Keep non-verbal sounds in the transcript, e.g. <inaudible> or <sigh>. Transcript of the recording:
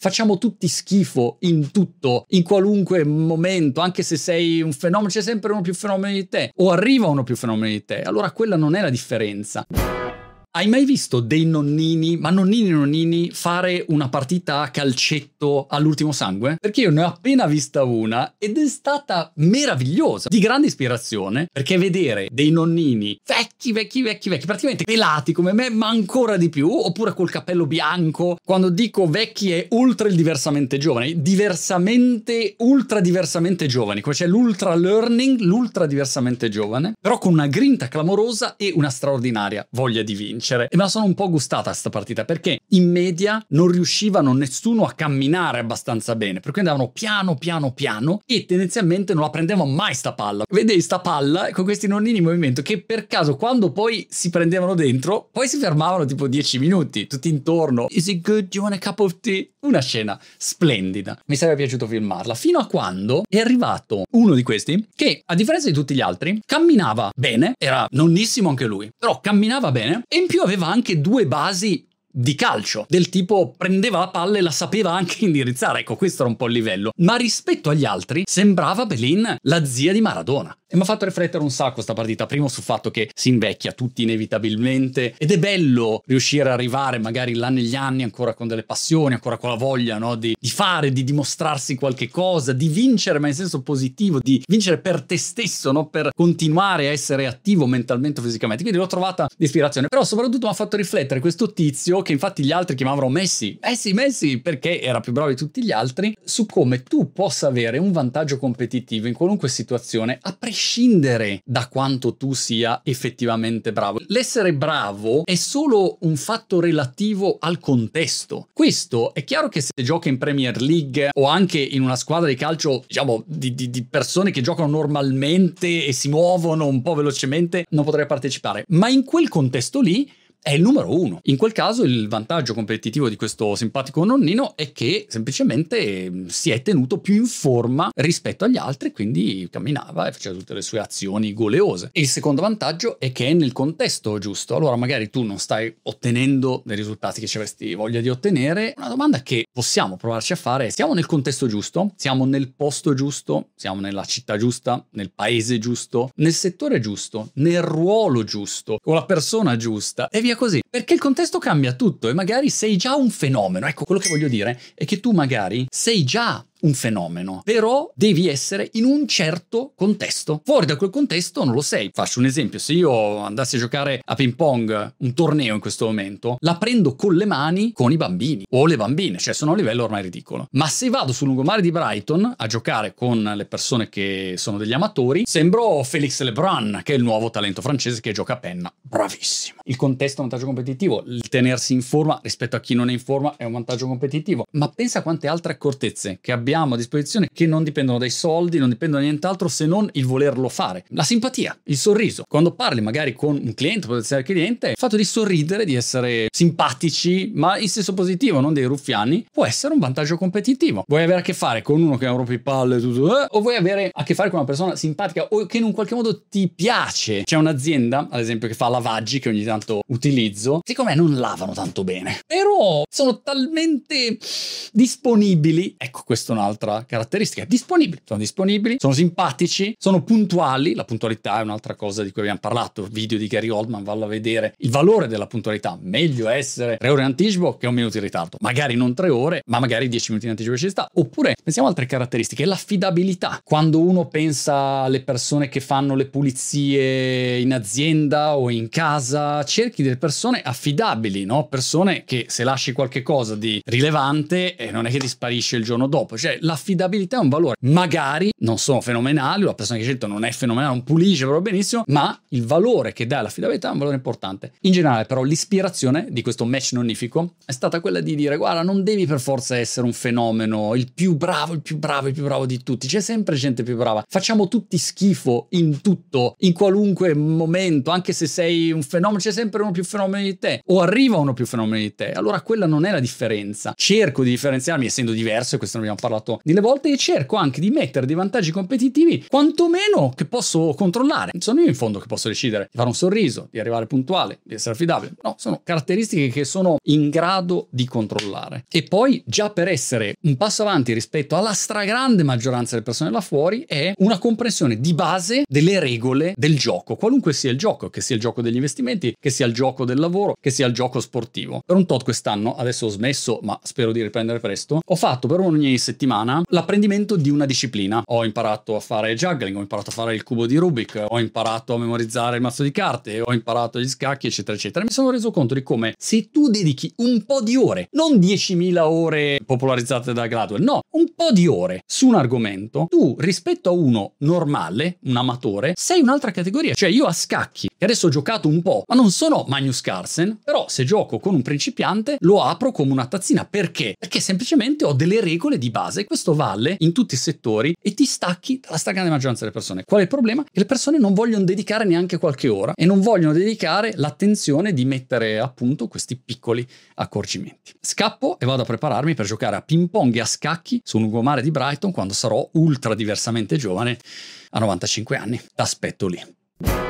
facciamo tutti schifo in tutto, in qualunque momento, anche se sei un fenomeno, c'è sempre uno più fenomeno di te, o arriva uno più fenomeno di te, allora quella non è la differenza. Hai mai visto dei nonnini, ma nonnini nonnini, fare una partita a calcetto all'ultimo sangue? Perché io ne ho appena vista una ed è stata meravigliosa, di grande ispirazione, perché vedere dei nonnini vecchi, vecchi, vecchi, vecchi, praticamente pelati come me, ma ancora di più, oppure col capello bianco. Quando dico vecchi è ultra il diversamente giovani, diversamente, ultra diversamente giovani, come c'è l'ultra learning, l'ultra diversamente giovane, però con una grinta clamorosa e una straordinaria voglia di vincere vincere. E me sono un po' gustata questa partita perché in media non riuscivano nessuno a camminare abbastanza bene, per cui andavano piano piano piano e tendenzialmente non la prendevano mai sta palla. Vedevi sta palla con questi nonnini in movimento che per caso quando poi si prendevano dentro, poi si fermavano tipo 10 minuti, tutti intorno. Is it good? Do you want a cup of tea? Una scena splendida. Mi sarebbe piaciuto filmarla fino a quando è arrivato uno di questi che, a differenza di tutti gli altri, camminava bene, era nonnissimo anche lui, però camminava bene e in più aveva anche due basi di calcio, del tipo prendeva la palla e la sapeva anche <laughs> indirizzare, ecco questo era un po' il livello, ma rispetto agli altri sembrava Belin la zia di Maradona. E mi ha fatto riflettere un sacco questa partita, primo sul fatto che si invecchia tutti inevitabilmente ed è bello riuscire ad arrivare magari là negli anni ancora con delle passioni, ancora con la voglia no? di, di, fare, di dimostrarsi qualche cosa, di vincere ma in senso positivo, di vincere per te stesso, no? per continuare a essere attivo mentalmente o fisicamente. Quindi l'ho trovata di ispirazione, però soprattutto mi ha fatto riflettere questo tizio che infatti gli altri chiamavano Messi, Messi, Messi perché era più bravo di tutti gli altri, su come tu possa avere un vantaggio competitivo in qualunque situazione a prescindere prescindere da quanto tu sia effettivamente bravo. L'essere bravo è solo un fatto relativo al contesto. Questo è chiaro che se gioca in Premier League o anche in una squadra di calcio, diciamo, di, di, di persone che giocano normalmente e si muovono un po' velocemente, non potrei partecipare. Ma in quel contesto lì è il numero uno. In quel caso il vantaggio competitivo di questo simpatico nonnino è che semplicemente mm, si è tenuto più in forma rispetto agli altri, quindi camminava e faceva tutte le sue azioni goleose. E il secondo vantaggio è che è nel contesto giusto. Allora magari tu non stai ottenendo dei risultati che ci avresti voglia di ottenere. Una domanda che possiamo provarci a fare è siamo nel contesto giusto? Siamo nel posto giusto? Siamo nella città giusta? Nel paese giusto? Nel settore giusto? Nel ruolo giusto? Con la persona giusta? E via via così. Perché il contesto cambia tutto e magari sei già un fenomeno. Ecco, quello che voglio dire è che tu magari sei già un fenomeno, però devi essere in un certo contesto. Fuori da quel contesto non lo sei. Faccio un esempio, se io andassi a giocare a ping pong, un torneo in questo momento, la prendo con le mani con i bambini o le bambine, cioè sono a un livello ormai ridicolo. Ma se vado sul lungomare di Brighton a giocare con le persone che sono degli amatori, sembro Felix Lebrun, che è il nuovo talento francese che gioca a penna. Bravissimo. Il contesto è un vantaggio competitivo, il tenersi in forma rispetto a chi non è in forma è un vantaggio competitivo. Ma pensa a quante altre accortezze che abbiamo abbiamo a disposizione che non dipendono dai soldi, non dipendono da nient'altro se non il volerlo fare. La simpatia, il sorriso. Quando parli magari con un cliente, potenziale cliente, il fatto di sorridere, di essere simpatici, ma in senso positivo, non dei ruffiani, può essere un vantaggio competitivo. Vuoi avere a che fare con uno che ha un rompi palle tutto, eh? o vuoi avere a che fare con una persona simpatica o che in un qualche modo ti piace. C'è un'azienda, ad esempio, che fa lavaggi che ogni tanto utilizzo, siccome non lavano tanto bene, però sono talmente disponibili. Ecco, questo è un un'altra caratteristica. Disponibili, sono disponibili, sono simpatici, sono puntuali. La puntualità è un'altra cosa di cui abbiamo parlato. Video di Gary Oldman, vallo a vedere. Il valore della puntualità. Meglio essere tre ore in anticipo che un minuto in ritardo. Magari non tre ore, ma magari dieci minuti in anticipo ci sta. Oppure pensiamo a altre caratteristiche. L'affidabilità. Quando uno pensa alle persone che fanno le pulizie in azienda o in casa, cerchi delle persone affidabili, no? Persone che se lasci qualche cosa di rilevante eh, non è che ti sparisce il giorno dopo. Cioè, l'affidabilità è un valore. Magari non sono fenomenali, la persona che scelto non è fenomenale, non pulisce proprio benissimo, ma il valore che dà all'affidabilità è un valore importante. In generale, però, l'ispirazione di questo match nonnifico è stata quella di dire: guarda, non devi per forza essere un fenomeno, il più bravo, il più bravo, il più bravo di tutti. C'è sempre gente più brava. Facciamo tutti schifo in tutto, in qualunque momento, anche se sei un fenomeno, c'è sempre uno più fenomeno di te, o arriva uno più fenomeno di te. Allora quella non è la differenza. Cerco di differenziarmi essendo diverso, e questo ne abbiamo parlato giocato delle volte cerco anche di mettere dei vantaggi competitivi quantomeno che posso controllare. Sono io in fondo che posso decidere di fare un sorriso, di arrivare puntuale, di essere affidabile. No, sono caratteristiche che sono in grado di controllare. E poi già per essere un passo avanti rispetto alla stragrande maggioranza delle persone là fuori è una comprensione di base delle regole del gioco, qualunque sia il gioco, che sia il gioco degli investimenti, che sia il gioco del lavoro, che sia il gioco sportivo. Per un tot quest'anno, adesso ho smesso, ma spero di riprendere presto, ho fatto per ogni settimana l'apprendimento di una disciplina. Ho imparato a fare juggling, ho imparato a fare il cubo di Rubik, ho imparato a memorizzare il mazzo di carte, ho imparato gli scacchi, eccetera, eccetera. Mi sono reso conto di come se tu dedichi un po' di ore, non 10.000 ore popolarizzate da Gladwell, no, un po' di ore su un argomento, tu rispetto a uno normale, un amatore, sei un'altra categoria. Cioè io a scacchi, che adesso ho giocato un po', ma non sono Magnus Carlsen, però se gioco con un principiante lo apro come una tazzina. Perché? Perché semplicemente ho delle regole di base, questo vale in tutti i settori e ti stacchi dalla stragrande maggioranza delle persone. Qual è il problema? Che le persone non vogliono dedicare neanche qualche ora e non vogliono dedicare l'attenzione di mettere a punto questi piccoli accorgimenti. Scappo e vado a prepararmi per giocare a ping pong e a scacchi su un lungomare di Brighton quando sarò ultra diversamente giovane a 95 anni. T'aspetto lì.